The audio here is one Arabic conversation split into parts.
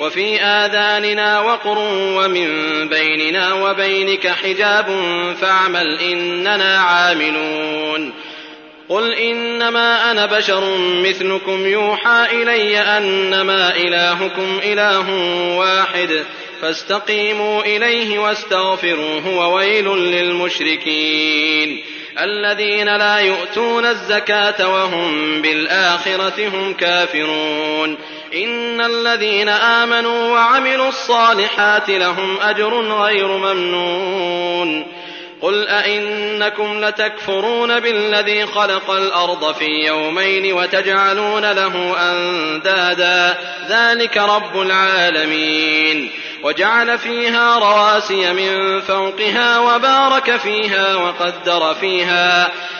وفي آذاننا وقر ومن بيننا وبينك حجاب فاعمل إننا عاملون. قل إنما أنا بشر مثلكم يوحى إلي أنما إلهكم إله واحد. فاستقيموا إليه واستغفروه وويل للمشركين. الذين لا يؤتون الزكاة وهم بالآخرة هم كافرون. إن الذين آمنوا وعملوا الصالحات لهم أجر غير ممنون. قل أئنكم لتكفرون بالذي خلق الأرض في يومين وتجعلون له أندادا. ذلك رب العالمين. وجعل فيها رواسي من فوقها وبارك فيها وقدر فيها.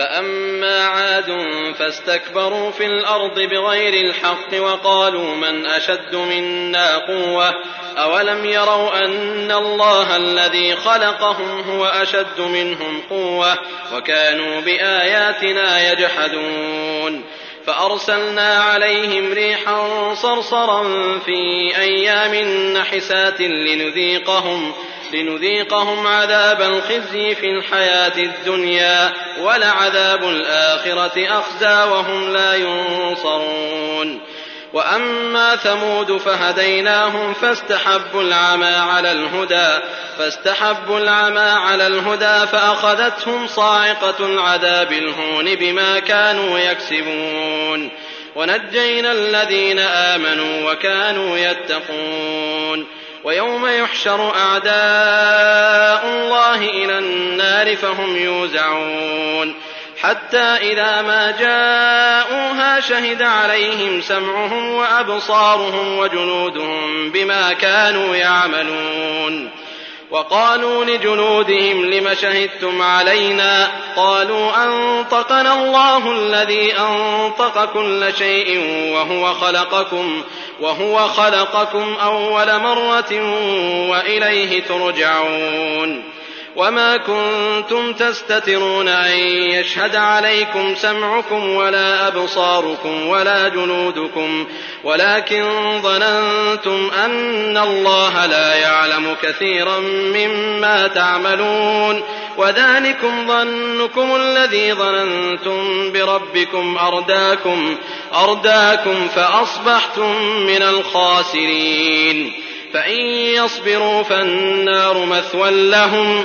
فأما عاد فاستكبروا في الأرض بغير الحق وقالوا من أشد منا قوة أولم يروا أن الله الذي خلقهم هو أشد منهم قوة وكانوا بآياتنا يجحدون فأرسلنا عليهم ريحا صرصرا في أيام نحسات لنذيقهم لنذيقهم عذاب الخزي في الحياة الدنيا ولعذاب الآخرة أخزى وهم لا ينصرون. وأما ثمود فهديناهم فاستحبوا العمى على الهدى فاستحبوا العمى على الهدى فأخذتهم صاعقة العذاب الهون بما كانوا يكسبون. ونجينا الذين آمنوا وكانوا يتقون. ويوم يحشر أعداء الله إلى النار فهم يوزعون. حتى إذا ما جاءوها شهد عليهم سمعهم وأبصارهم وجنودهم بما كانوا يعملون. وقالوا لجنودهم لم شهدتم علينا قالوا أنطقنا الله الذي أنطق كل شيء وهو خلقكم وهو خلقكم أول مرة وإليه ترجعون وما كنتم تستترون أن يشهد عليكم سمعكم ولا أبصاركم ولا جنودكم ولكن ظننتم أن الله لا يعلم كثيرا مما تعملون وذلكم ظنكم الذي ظننتم بربكم أرداكم أرداكم فأصبحتم من الخاسرين فإن يصبروا فالنار مثوى لهم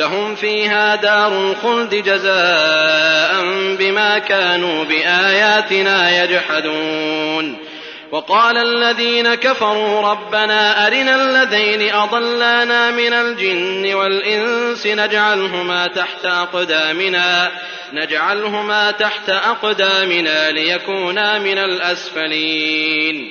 لهم فيها دار الخلد جزاء بما كانوا بآياتنا يجحدون. وقال الذين كفروا ربنا أرنا الذين أضلانا من الجن والإنس نجعلهما تحت أقدامنا نجعلهما تحت أقدامنا ليكونا من الأسفلين.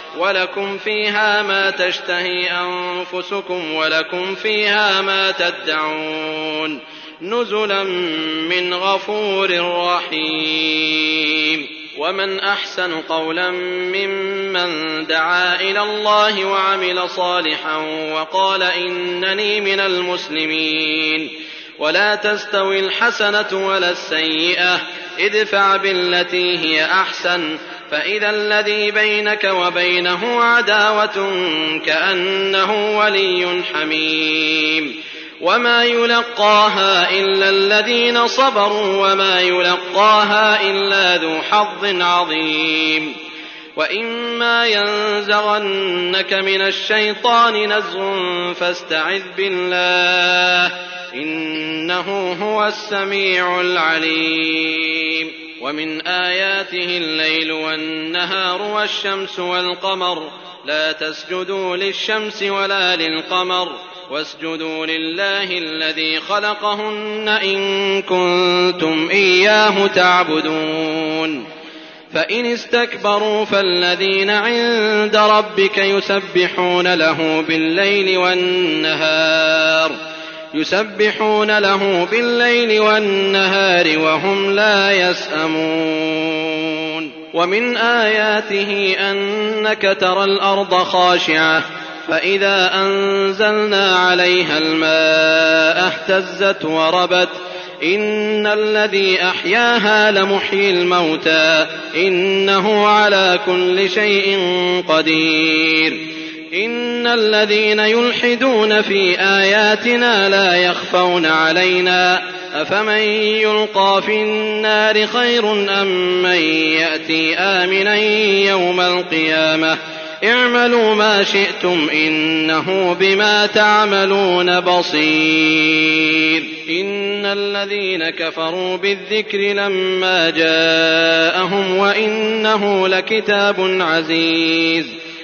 ولكم فيها ما تشتهي أنفسكم ولكم فيها ما تدعون نزلا من غفور رحيم ومن أحسن قولا ممن دعا إلى الله وعمل صالحا وقال إنني من المسلمين ولا تستوي الحسنة ولا السيئة ادفع بالتي هي أحسن فإذا الذي بينك وبينه عداوة كأنه ولي حميم. وما يلقاها إلا الذين صبروا وما يلقاها إلا ذو حظ عظيم. وإما ينزغنك من الشيطان نزغ فاستعذ بالله. إنه هو السميع العليم. ومن آياته الليل والنهار والشمس والقمر. لا تسجدوا للشمس ولا للقمر. واسجدوا لله الذي خلقهن إن كنتم إياه تعبدون. فإن استكبروا فالذين عند ربك يسبحون له بالليل والنهار. يسبحون له بالليل والنهار وهم لا يسأمون. ومن آياته أنك ترى الأرض خاشعة فإذا أنزلنا عليها الماء اهتزت وربت إن الذي أحياها لمحيي الموتى إنه على كل شيء قدير. إن الذين يلحدون في آياتنا لا يخفون علينا أفمن يلقى في النار خير أم من يأتي آمنا يوم القيامة اعملوا ما شئتم إنه بما تعملون بصير إن الذين كفروا بالذكر لما جاءهم وإنه لكتاب عزيز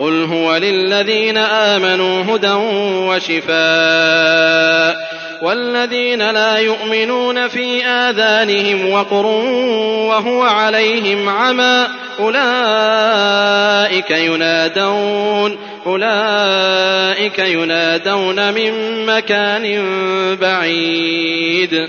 قل هو للذين آمنوا هدى وشفاء والذين لا يؤمنون في آذانهم وقر وهو عليهم عمى أولئك ينادون أولئك ينادون من مكان بعيد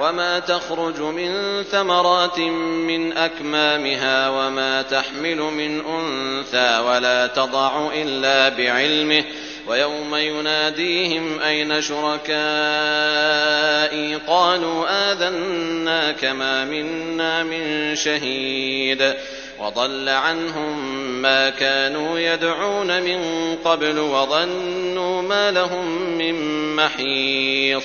وما تخرج من ثمرات من أكمامها وما تحمل من أنثى ولا تضع إلا بعلمه ويوم يناديهم أين شركائي قالوا آذنا كما منا من شهيد وضل عنهم ما كانوا يدعون من قبل وظنوا ما لهم من محيص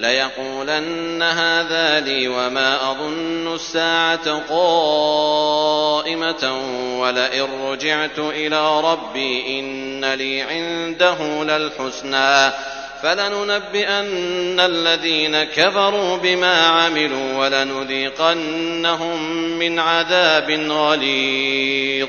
ليقولن هذا لي وما أظن الساعة قائمة ولئن رجعت إلى ربي إن لي عنده للحسنى فلننبئن الذين كفروا بما عملوا ولنذيقنهم من عذاب غليظ